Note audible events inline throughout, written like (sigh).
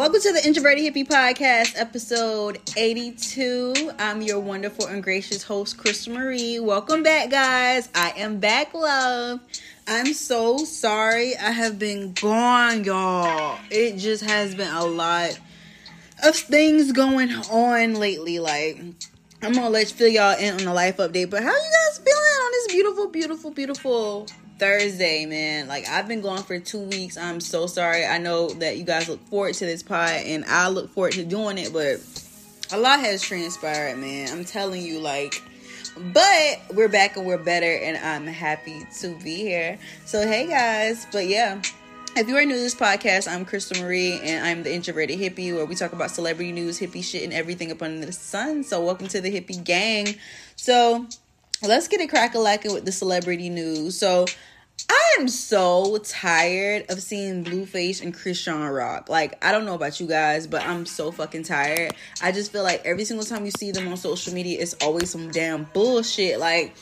Welcome to the Introverted Hippie Podcast, episode 82. I'm your wonderful and gracious host, Crystal Marie. Welcome back, guys. I am back, love. I'm so sorry I have been gone, y'all. It just has been a lot of things going on lately. Like, I'm gonna let you fill y'all in on the life update. But how you guys feeling on this beautiful, beautiful, beautiful Thursday, man. Like I've been gone for two weeks. I'm so sorry. I know that you guys look forward to this pod, and I look forward to doing it, but a lot has transpired, man. I'm telling you, like. But we're back and we're better, and I'm happy to be here. So, hey guys, but yeah, if you are new to this podcast, I'm Crystal Marie, and I'm the introverted hippie, where we talk about celebrity news, hippie shit, and everything up under the sun. So, welcome to the hippie gang. So, let's get it crack a lacking with the celebrity news. So, I am so tired of seeing Blueface and Chrisean Rock. Like, I don't know about you guys, but I'm so fucking tired. I just feel like every single time you see them on social media, it's always some damn bullshit. Like,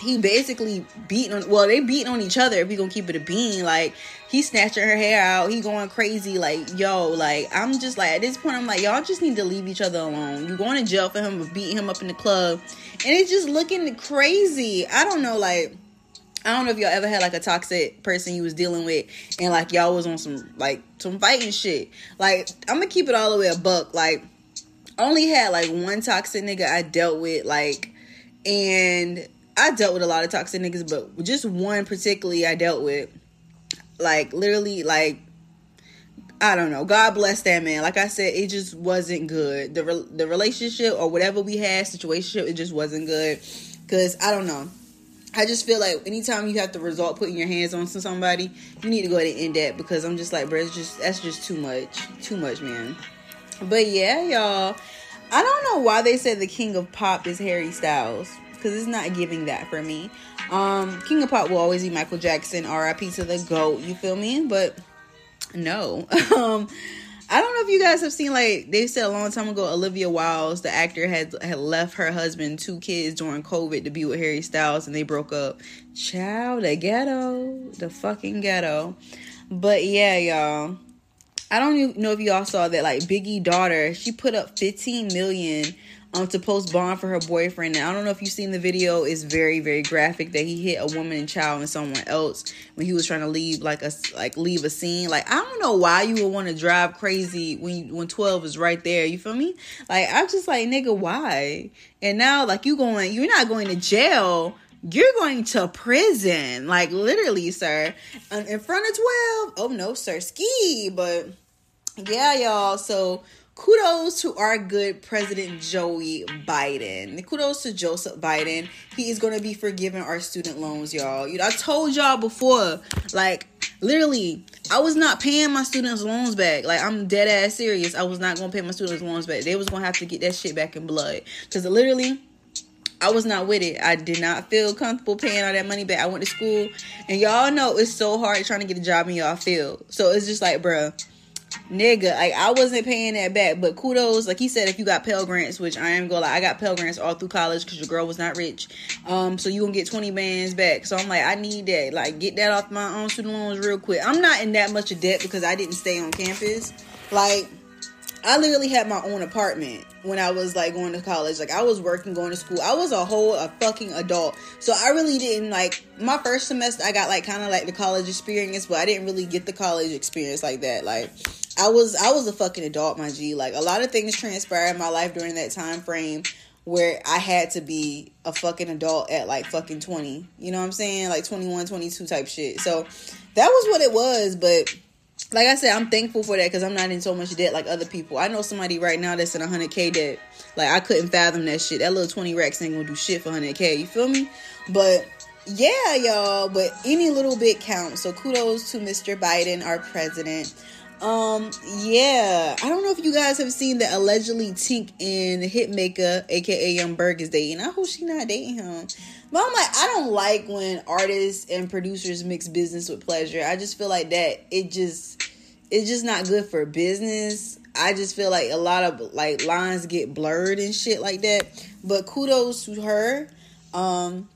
he basically beating on well, they beating on each other if we gonna keep it a bean. Like, he snatching her hair out, he going crazy, like, yo, like, I'm just like at this point, I'm like, y'all just need to leave each other alone. You going to jail for him beating him up in the club, and it's just looking crazy. I don't know, like I don't know if y'all ever had like a toxic person you was dealing with and like y'all was on some like some fighting shit. Like I'm gonna keep it all the way a buck. Like only had like one toxic nigga I dealt with like and I dealt with a lot of toxic niggas but just one particularly I dealt with like literally like I don't know. God bless that man. Like I said, it just wasn't good. The re- the relationship or whatever we had, situation, it just wasn't good. Cause I don't know I just feel like anytime you have to resort putting your hands on somebody, you need to go ahead and end that because I'm just like, bro, it's just that's just too much, too much, man. But yeah, y'all, I don't know why they said the king of pop is Harry Styles because it's not giving that for me. Um, king of pop will always be Michael Jackson, R.I.P. to the goat. You feel me? But no. (laughs) um, I don't know if you guys have seen like they said a long time ago Olivia Wilde, the actor, had had left her husband, two kids during COVID to be with Harry Styles and they broke up. Child, the ghetto. The fucking ghetto. But yeah, y'all. I don't know if y'all saw that like Biggie daughter, she put up 15 million um to post bond for her boyfriend. Now I don't know if you've seen the video. It's very very graphic that he hit a woman and child and someone else when he was trying to leave like a like leave a scene. Like I don't know why you would want to drive crazy when you, when twelve is right there. You feel me? Like I'm just like nigga, why? And now like you going, you're not going to jail you're going to prison like literally sir in front of 12 oh no sir ski but yeah y'all so kudos to our good President Joey Biden. Kudos to Joseph Biden. He is going to be forgiving our student loans, y'all. You know, I told y'all before, like, literally, I was not paying my students' loans back. Like, I'm dead ass serious. I was not going to pay my students' loans back. They was going to have to get that shit back in blood. Because literally, I was not with it. I did not feel comfortable paying all that money back. I went to school, and y'all know it's so hard trying to get a job in y'all field. So it's just like, bruh nigga like i wasn't paying that back but kudos like he said if you got pell grants which i am like i got pell grants all through college because your girl was not rich um so you gonna get 20 bands back so i'm like i need that like get that off my own student loans real quick i'm not in that much of debt because i didn't stay on campus like I literally had my own apartment when I was like going to college. Like I was working, going to school. I was a whole a fucking adult. So I really didn't like my first semester. I got like kind of like the college experience, but I didn't really get the college experience like that. Like I was I was a fucking adult, my G. Like a lot of things transpired in my life during that time frame where I had to be a fucking adult at like fucking 20. You know what I'm saying? Like 21, 22 type shit. So that was what it was, but like I said, I'm thankful for that because I'm not in so much debt like other people. I know somebody right now that's in 100k debt. Like I couldn't fathom that shit. That little 20 racks ain't gonna do shit for 100k. You feel me? But yeah, y'all. But any little bit counts. So kudos to Mr. Biden, our president. Um, yeah, I don't know if you guys have seen that allegedly Tink and Hitmaker, aka Yung Berg, is dating. I hope she not dating him. But I'm like, I don't like when artists and producers mix business with pleasure. I just feel like that it just it's just not good for business. I just feel like a lot of like lines get blurred and shit like that. But kudos to her. Um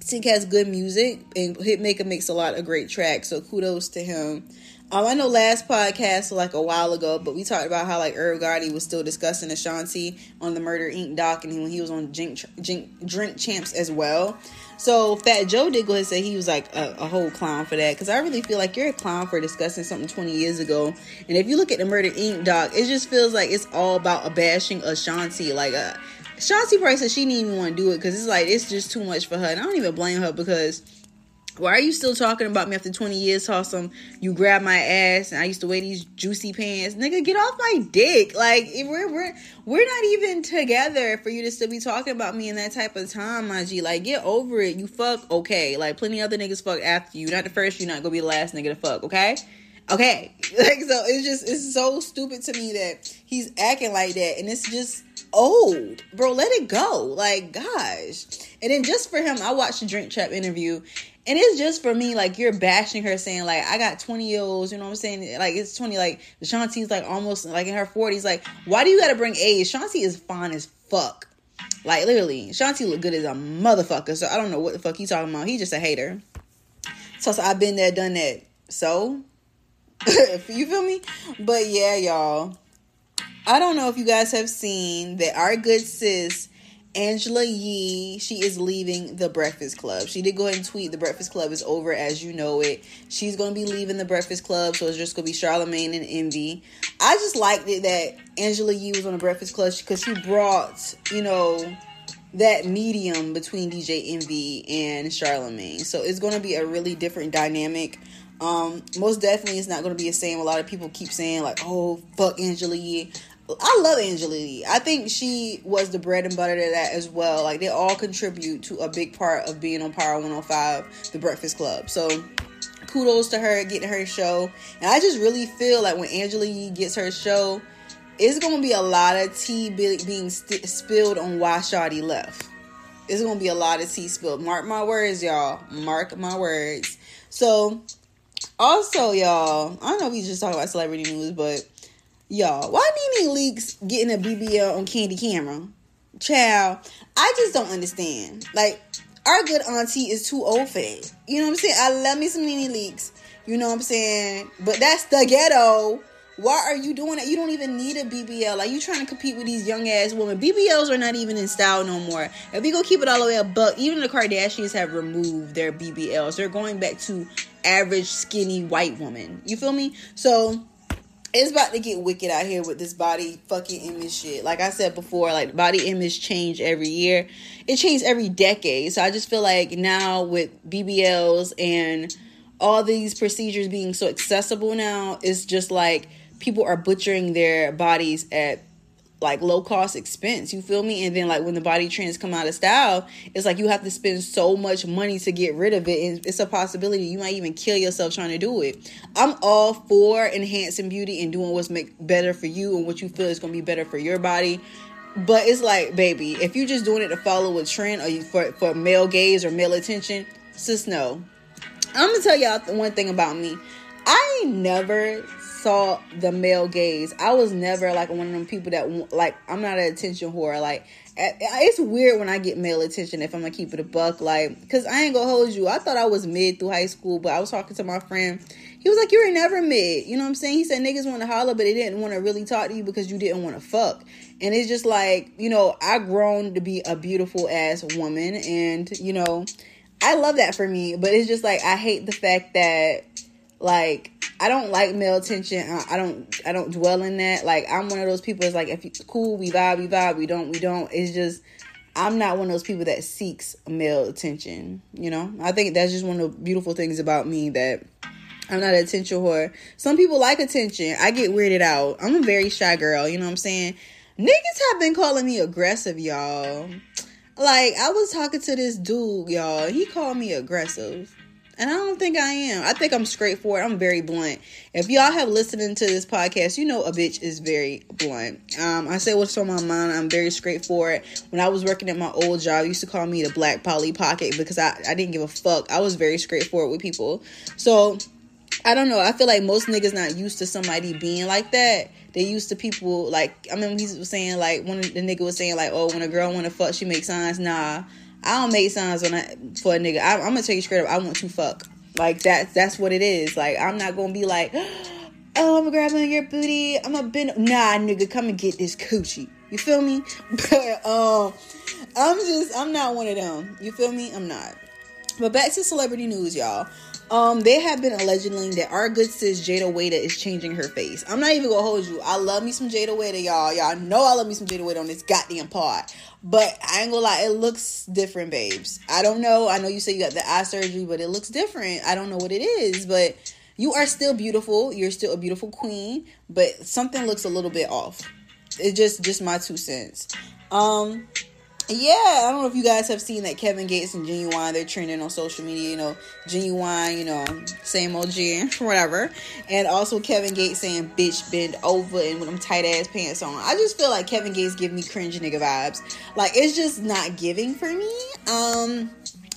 Tink has good music and Hitmaker makes a lot of great tracks, so kudos to him. Um, I know last podcast like a while ago, but we talked about how like Irv Gotti was still discussing Ashanti on the Murder Inc. doc, and when he was on Drink, Drink, Drink Champs as well. So Fat Joe did go ahead and say he was like a, a whole clown for that because I really feel like you're a clown for discussing something 20 years ago. And if you look at the Murder Inc. doc, it just feels like it's all about a bashing Ashanti. Like uh, Ashanti probably said she didn't even want to do it because it's like it's just too much for her. And I don't even blame her because why are you still talking about me after 20 years, Tossum? You grab my ass and I used to wear these juicy pants. Nigga, get off my dick. Like, we're, we're, we're not even together for you to still be talking about me in that type of time, my G. Like, get over it. You fuck, okay. Like, plenty other niggas fuck after you. Not the first, you're not gonna be the last nigga to fuck, okay? Okay. (laughs) Like, so it's just, it's so stupid to me that he's acting like that. And it's just old. Bro, let it go. Like, gosh. And then just for him, I watched the Drink Trap interview and it's just for me, like you're bashing her, saying like I got twenty year olds. You know what I'm saying? Like it's twenty. Like Shanti's like almost like in her forties. Like why do you got to bring age? Shanti is fine as fuck. Like literally, Shanti look good as a motherfucker. So I don't know what the fuck he's talking about. He's just a hater. So, so I've been there, done that. So (laughs) you feel me? But yeah, y'all. I don't know if you guys have seen that our good sis Angela Yee, she is leaving the Breakfast Club. She did go ahead and tweet the Breakfast Club is over as you know it. She's going to be leaving the Breakfast Club, so it's just going to be Charlemagne and Envy. I just liked it that Angela Yee was on the Breakfast Club because she brought, you know, that medium between DJ Envy and Charlemagne. So it's going to be a really different dynamic. Um, most definitely, it's not going to be the same. A lot of people keep saying like, "Oh, fuck Angela Yee." I love Angela Yee. I think she was the bread and butter to that as well. Like they all contribute to a big part of being on Power 105, The Breakfast Club. So kudos to her getting her show. And I just really feel like when Angela Yee gets her show, it's gonna be a lot of tea being st- spilled on why Shawty left. It's gonna be a lot of tea spilled. Mark my words, y'all. Mark my words. So, also, y'all, I know we just talking about celebrity news, but Y'all, why NeNe Leakes getting a BBL on Candy Camera? Child, I just don't understand. Like, our good auntie is too old for it. You know what I'm saying? I love me some NeNe Leakes. You know what I'm saying? But that's the ghetto. Why are you doing that? You don't even need a BBL. Like you trying to compete with these young ass women. BBLs are not even in style no more. If you go keep it all the way up, but even the Kardashians have removed their BBLs. They're going back to average skinny white woman. You feel me? So it's about to get wicked out here with this body fucking image shit. Like I said before, like body image change every year. It changes every decade. So I just feel like now with BBLs and all these procedures being so accessible now, it's just like people are butchering their bodies at like low cost expense. You feel me? And then like when the body trends come out of style, it's like you have to spend so much money to get rid of it. And it's a possibility you might even kill yourself trying to do it. I'm all for enhancing beauty and doing what's make better for you and what you feel is gonna be better for your body. But it's like, baby, if you're just doing it to follow a trend or for for male gaze or male attention, sis no. I'm gonna tell y'all one thing about me. I never saw the male gaze. I was never like one of them people that like I'm not an attention whore. Like it's weird when I get male attention if I'm gonna keep it a buck. Like, cause I ain't gonna hold you. I thought I was mid through high school, but I was talking to my friend. He was like, "You were never mid." You know what I'm saying? He said niggas want to holler, but they didn't want to really talk to you because you didn't want to fuck. And it's just like you know, I grown to be a beautiful ass woman, and you know, I love that for me. But it's just like I hate the fact that like I don't like male attention. I, don't I don't dwell in that. Like I'm one of those people that's like if it's cool, we vibe, we vibe, we don't, we don't. It's just I'm not one of those people that seeks male attention. You know? I think that's just one of the beautiful things about me that I'm not an attention whore. Some people like attention. I get weirded out. I'm a very shy girl, you know what I'm saying? Niggas have been calling me aggressive, y'all. Like, I was talking to this dude, y'all. He called me aggressive. And I don't think I am. I think I'm straightforward. I'm very blunt. If y'all have listened to this podcast, you know a bitch is very blunt. Um, I say what's on my mind. I'm very straightforward. When I was working at my old job, used to call me the Black Polly Pocket because I, I didn't give a fuck. I was very straightforward with people. So I don't know. I feel like most niggas not used to somebody being like that. They used to people like I mean he was saying like when the nigga was saying like, oh, when a girl wanna fuck, she makes signs. Nah. I don't make signs when I for a nigga. I, am gonna tell you straight up. I want you fuck. Like that's that's what it is. Like I'm not gonna be like, (gasps) oh, I'm gonna grab on your booty. I'm gonna bend. Nah, nigga, come and get this coochie. You feel me? (laughs) But um, I'm just I'm not one of them. You feel me? I'm not. But back to celebrity news, y'all. Um, they have been alleging that our good sis Jayda Wayda is changing her face. I'm not even gonna hold you. I love me some Jayda Wayda, y'all. Y'all know I love me some Jayda Wayda on this goddamn pod. But I ain't gonna lie, it looks different, babes. I don't know. I know you say you got the eye surgery, but it looks different. I don't know what it is, but you are still beautiful. You're still a beautiful queen, but something looks a little bit off. It's just just my two cents. Um yeah, I don't know if you guys have seen that Kevin Gates and Ginuwine, they're trending on social media, you know, Ginuwine, you know, same old G, (laughs) whatever. And also Kevin Gates saying, bitch, bend over and with them tight ass pants on. I just feel like Kevin Gates give me cringe nigga vibes. Like, it's just not giving for me. Um,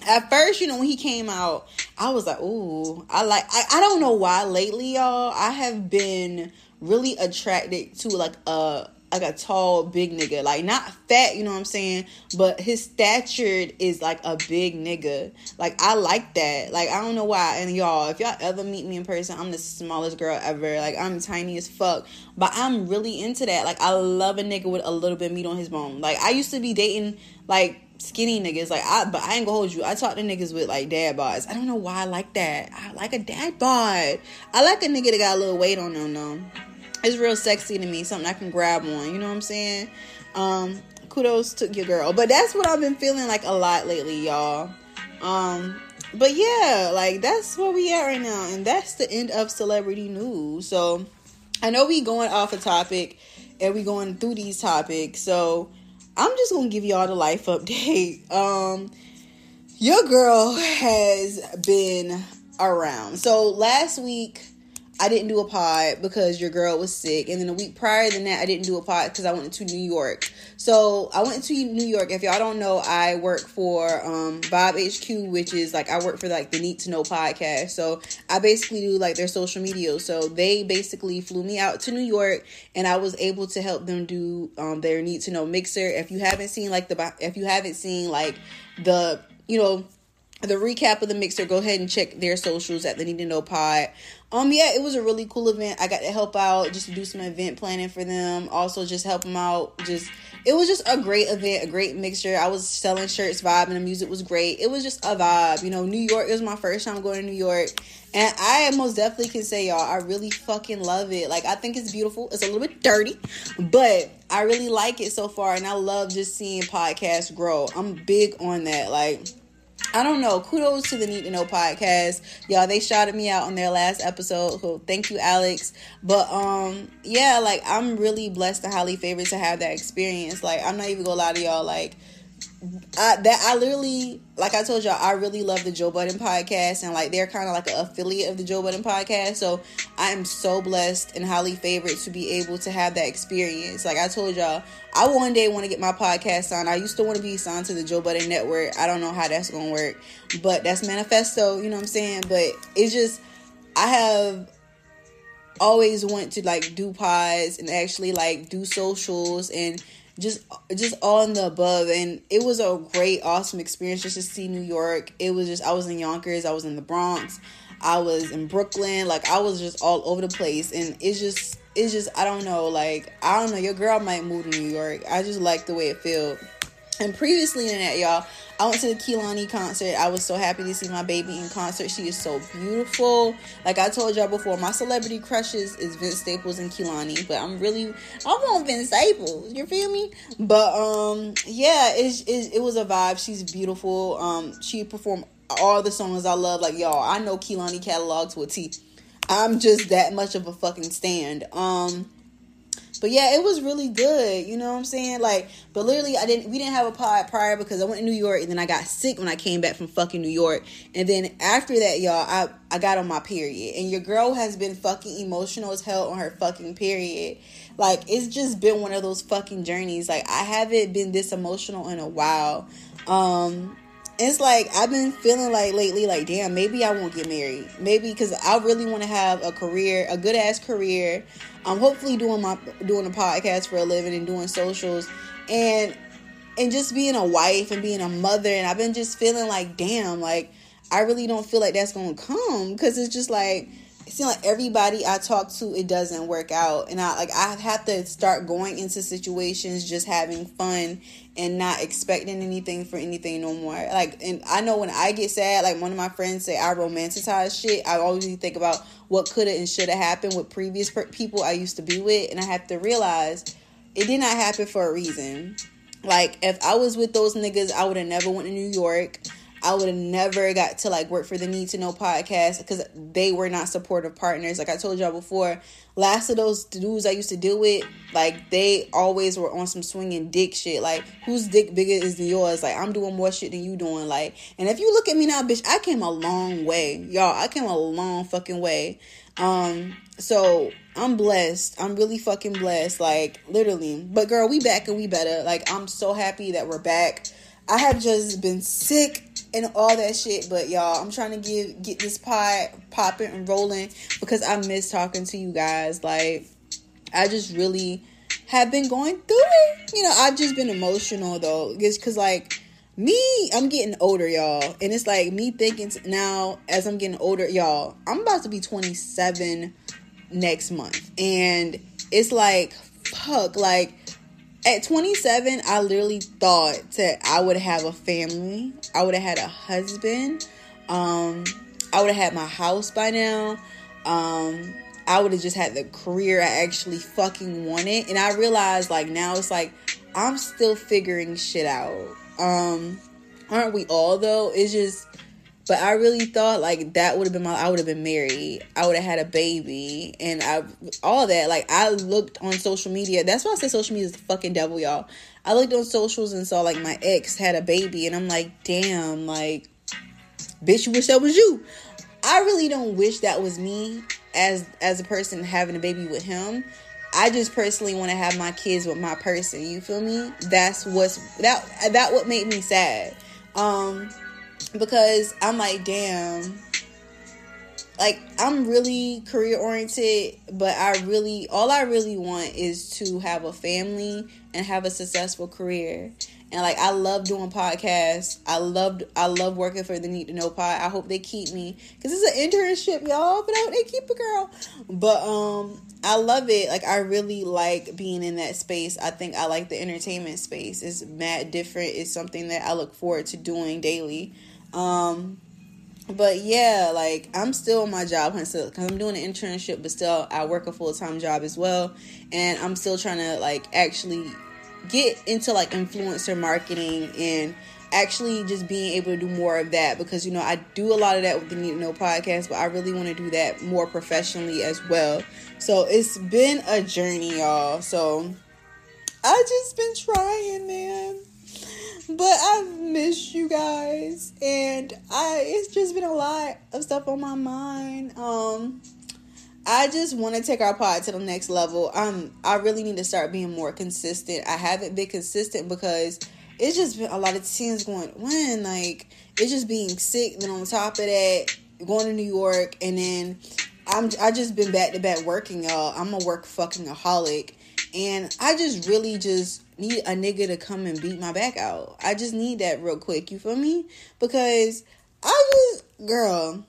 at first, you know, when he came out, I was like, ooh, I like, I, I don't know why lately, y'all, I have been really attracted to like a like a tall, big nigga. Like not fat, you know what I'm saying? But his stature is like a big nigga. Like I like that. Like I don't know why. And y'all, if y'all ever meet me in person, I'm the smallest girl ever. Like I'm tiny as fuck. But I'm really into that. Like I love a nigga with a little bit meat on his bone. Like I used to be dating like skinny niggas. Like I but I ain't gonna hold you. I talk to niggas with like dad bods. I don't know why I like that. I like a dad bod. I like a nigga that got a little weight on them though it's real sexy to me. Something I can grab on. You know what I'm saying? Um, kudos to your girl. But that's what I've been feeling like a lot lately, y'all. Um, but yeah, like that's where we at right now, and that's the end of celebrity news. So I know we going off a topic and we going through these topics. So I'm just gonna give y'all the life (laughs) update. Um, your girl has been around. So last week I didn't do a pod because your girl was sick. And then a week prior than that, I didn't do a pod because I went to New York. So I went to New York. If y'all don't know, I work for um, Bob HQ, which is like I work for like the Need to Know podcast. So I basically do like their social media. So they basically flew me out to New York, and I was able to help them do um, their Need to Know mixer. If you haven't seen like the if you haven't seen like the you know the recap of the mixer, go ahead and check their socials at the Need to Know Pod. Um, yeah, it was a really cool event. I got to help out just to do some event planning for them. Also, just help them out. Just it was just a great event, a great mixture. I was selling shirts, vibe, and the music was great. It was just a vibe. You know, New York is my first time going to New York, and I most definitely can say, y'all, I really fucking love it. Like, I think it's beautiful. It's a little bit dirty, but I really like it so far, and I love just seeing podcasts grow. I'm big on that. Like I don't know. Kudos to the Need to Know podcast. Y'all, they shouted me out on their last episode. So thank you, Alex. But um, yeah, like I'm really blessed and highly favored to have that experience. Like, I'm not even gonna lie to y'all, like I that I literally like I told y'all I really love the Joe Budden podcast and like they're kind of like an affiliate of the Joe Budden podcast. So I am so blessed and highly favored to be able to have that experience. Like I told y'all, I one day want to get my podcast signed. I used to want to be signed to the Joe Budden network. I don't know how that's gonna work, but that's manifesto. You know what I'm saying? But it's just I have always want to like do pods and actually like do socials and just just all in the above. And it was a great awesome experience just to see new york. It was just i was in yonkers i was in the bronx i was in brooklyn. Like i was just all over the place. And it's just it's just i don't know. Like i don't know. Your girl might move to new york. I just like the way it felt and previously in that y'all I went to the Kehlani concert. I was so happy to see my baby in concert. She is so beautiful. Like I told y'all before, my celebrity crushes is Vince Staples and Kehlani, but I'm really I want Vince Staples. You feel me? But um, yeah, it, it, it was a vibe. She's beautiful. Um, she performed all the songs I love. Like y'all, I know Kehlani catalog to a T. I'm just that much of a fucking stand. Um but yeah, it was really good. You know what I'm saying? Like, but literally, I didn't. We didn't have a pod prior because I went to New York and then I got sick when I came back from fucking New York. And then after that, y'all, I I got on my period. And your girl has been fucking emotional as hell on her fucking period. Like, it's just been one of those fucking journeys. Like, I haven't been this emotional in a while. Um, it's like I've been feeling like lately, like damn, maybe I won't get married. Maybe because I really want to have a career, a good ass career. I'm hopefully doing my doing a podcast for a living and doing socials and and just being a wife and being a mother. And I've been just feeling like damn, like I really don't feel like that's gonna come because it's just like it seems like everybody I talk to, it doesn't work out, and I like I have to start going into situations just having fun and not expecting anything for anything no more. Like, and I know when I get sad, like one of my friends say I romanticize shit. I always think about what could have and should have happened with previous people I used to be with, and I have to realize it did not happen for a reason. Like, if I was with those niggas, I would have never went to New York. I would have never got to like work for the Need to Know podcast because they were not supportive partners. Like I told y'all before, last of those dudes I used to deal with, like they always were on some swinging dick shit. Like whose dick bigger is than yours? Like I'm doing more shit than you doing. Like, and if you look at me now, bitch, I came a long way, y'all. I came a long fucking way. Um, so I'm blessed. I'm really fucking blessed. Like literally. But girl, we back and we better. Like I'm so happy that we're back. I have just been sick and all that shit. But y'all, I'm trying to get get this pod popping and rolling because I miss talking to you guys. Like, I just really have been going through it. You know, I've just been emotional though, just because like me, I'm getting older, y'all, and it's like me thinking now as I'm getting older, y'all. I'm about to be 27 next month, and it's like fuck, like at 27, I literally thought that I would have a family. I would have had a husband. Um, I would have had my house by now. Um, I would have just had the career I actually fucking wanted. And I realized, like, now it's like I'm still figuring shit out. Um, aren't we all though? It's just but I really thought like that would have been my I would have been married. I would have had a baby and I all that. Like I looked on social media. That's why I say social media is the fucking devil, y'all. I looked on socials and saw like my ex had a baby and I'm like, damn, like bitch, you wish that was you. I really don't wish that was me as as a person having a baby with him. I just personally want to have my kids with my person. You feel me? That's what's that that what made me sad. Um because I'm like, damn. Like I'm really career oriented, but I really all I really want is to have a family and have a successful career. And like I love doing podcasts. I loved I love working for the Need to Know Pod. I hope they keep me because it's an internship, y'all. But I hope they keep a girl. But um, I love it. Like I really like being in that space. I think I like the entertainment space. It's mad different. It's something that I look forward to doing daily. Um, but yeah, like I'm still on my job hunt because I'm doing an internship, but still I work a full time job as well, and I'm still trying to like actually get into like influencer marketing and actually just being able to do more of that because you know I do a lot of that with the Need to Know podcast, but I really want to do that more professionally as well. So it's been a journey, y'all. So I just been trying, man but I've missed you guys, and I it's just been a lot of stuff on my mind. Um, I just want to take our pod to the next level. Um, I really need to start being more consistent. I haven't been consistent because it's just been a lot of things going when like it's just being sick. Then on top of that, going to New York, and then I'm I just been back to back working, y'all. I'm a work fucking aholic, and I just really just need a nigga to come and beat my back out. I just need that real quick. You feel me? Because I just, girl,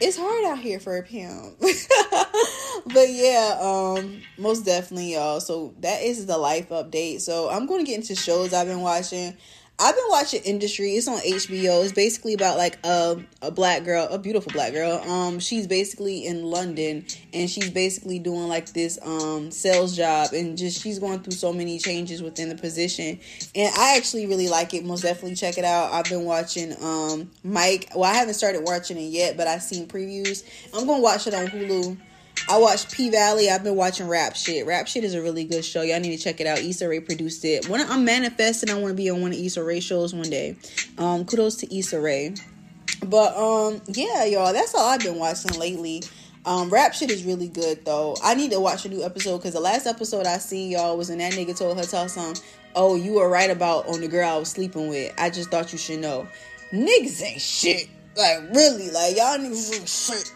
it's hard out here for a pimp. (laughs) but yeah, um, most definitely, y'all. So that is the life update. So I'm going to get into shows I've been watching. I've been watching Industry. It's on HBO. It's basically about like a a black girl, a beautiful black girl. Um, she's basically in London and she's basically doing like this um sales job and just she's going through so many changes within the position. And I actually really like it. Most definitely check it out. I've been watching um Mike. Well, I haven't started watching it yet, but I've seen previews. I'm gonna watch it on Hulu. I watched P Valley. I've been watching Rap Shit. Rap Shit is a really good show. Y'all need to check it out. Issa Rae produced it. When I'm manifesting, I want to be on one of Issa Rae shows one day. Um, kudos to Issa Rae. But um, yeah, y'all, that's all I've been watching lately. Um, rap shit is really good though. I need to watch a new episode because the last episode I seen y'all was when that nigga told her tell some. Oh, you were right about on the girl I was sleeping with. I just thought you should know. Niggas ain't shit. Like really, like y'all niggas ain't shit.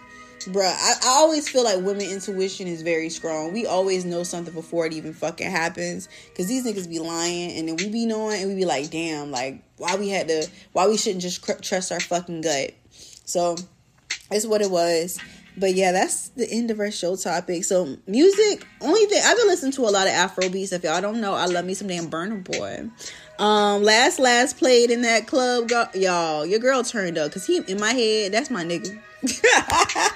Bruh, I, I always feel like women intuition is very strong. We always know something before it even fucking happens. Cause these niggas be lying, and then we be knowing, and we be like, damn, like why we had to, why we shouldn't just cr- trust our fucking gut. So that's what it was. But yeah, that's the end of our show topic. So music, only thing I've been listening to a lot of Afro beats. If y'all don't know, I love me some damn Burna Boy. Um, last last played in that club, y'all. Your girl turned up because he in my head. That's my nigga. (laughs)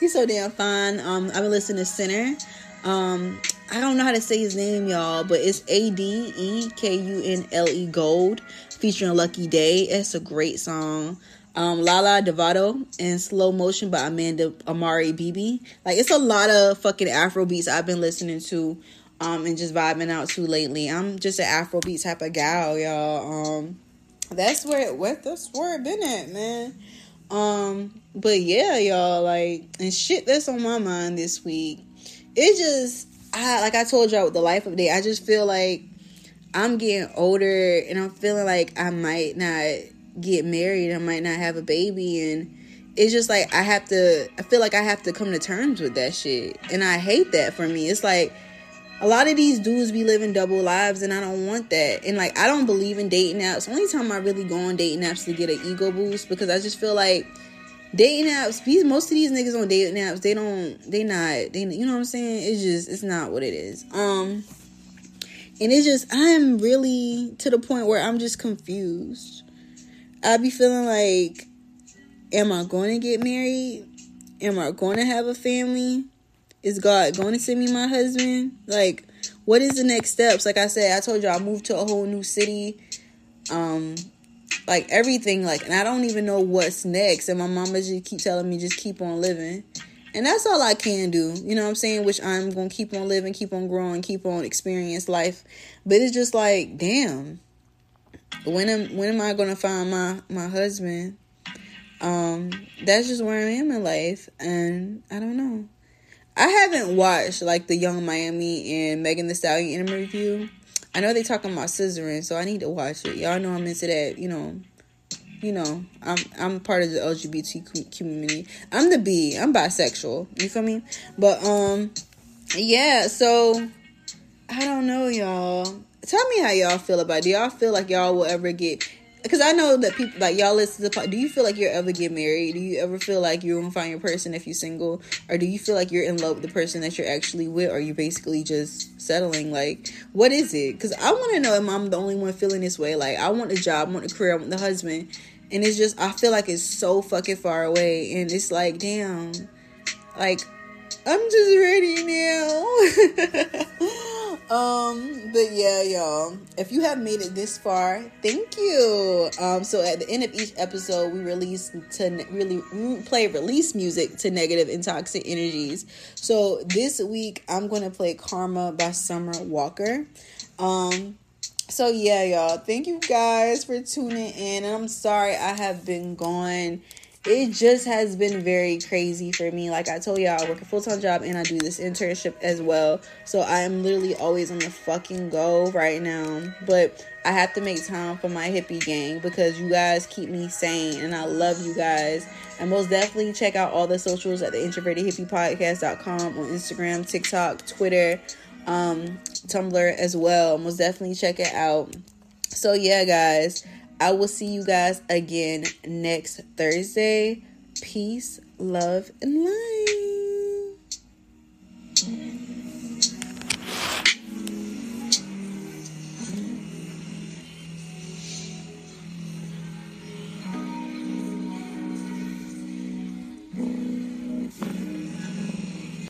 He's so damn fine. Um, I've been listening to Sinner. Um, I don't know how to say his name, y'all, but it's A D E K U N L E Gold featuring Lucky Daye. It's a great song um, Lala Devato and Slow Motion by Amanda Amari Bibi. Like it's a lot of fucking Afro beats I've been listening to um, and just vibing out to lately. I'm just an Afrobeat type of gal, y'all. Um, that's where what that's where it been at, man. Um, but yeah, y'all, like and shit that's on my mind this week. It just I like I told y'all with the life of I just feel like I'm getting older and I'm feeling like I might not get married, I might not have a baby and it's just like I have to I feel like I have to come to terms with that shit. And I hate that for me. It's like a lot of these dudes be living double lives and I don't want that. And like I don't believe in dating apps. Only time I really go on dating apps to get an ego boost because I just feel like dating apps, these most of these niggas on dating apps, they don't they not they you know what I'm saying? It's just it's not what it is. Um and it's just I'm really to the point where I'm just confused. I be feeling like, am I going to get married? Am I going to have a family? Is God going to send me my husband? Like, what is the next steps? Like I said, I told you I moved to a whole new city. Um, like everything, like, and I don't even know what's next. And my mama just keep telling me just keep on living. And that's all I can do. You know what I'm saying? Which I'm gonna keep on living, keep on growing, keep on experience life. But it's just like, damn when am when am I gonna find my my husband? Um, that's just where I am in life, and I don't know. I haven't watched like the Yung Miami and Megan Thee Stallion interview. I know they talking about scissoring, so I need to watch it. Y'all know I'm into that. You know, you know, I'm I'm part of the LGBT community. I'm the B. I'm bisexual. You feel me? But um, yeah. So I don't know, y'all tell me how y'all feel about it. Do y'all feel like y'all will ever get because I know that people like y'all listen to. Do you feel like you'll ever get married? Do you ever feel like you're gonna find your person if you're single, or do you feel like you're in love with the person that you're actually with, or you basically just settling? Like, what is it? Because I want to know if I'm the only one feeling this way. Like, I want a job, I want a career, I want the husband, and it's just I feel like it's so fucking far away, and it's like, damn, like I'm just ready now. (laughs) Um, but yeah, y'all. If you have made it this far, thank you. Um, so at the end of each episode, we release to really play release music to negative and toxic energies. So this week, I'm gonna play "Karma" by Summer Walker. Um, so yeah, y'all. Thank you guys for tuning in, and I'm sorry I have been gone it just has been very crazy for me. Like I told y'all, I work a full time job and I do this internship as well. So I am literally always on the fucking go right now. But I have to make time for my hippie gang because you guys keep me sane and I love you guys. And most definitely check out all the socials at the introverted hippie podcast.com on Instagram, TikTok, Twitter, um, Tumblr as well. Most definitely check it out. So yeah, guys. I will see you guys again next Thursday. Peace, love, and light.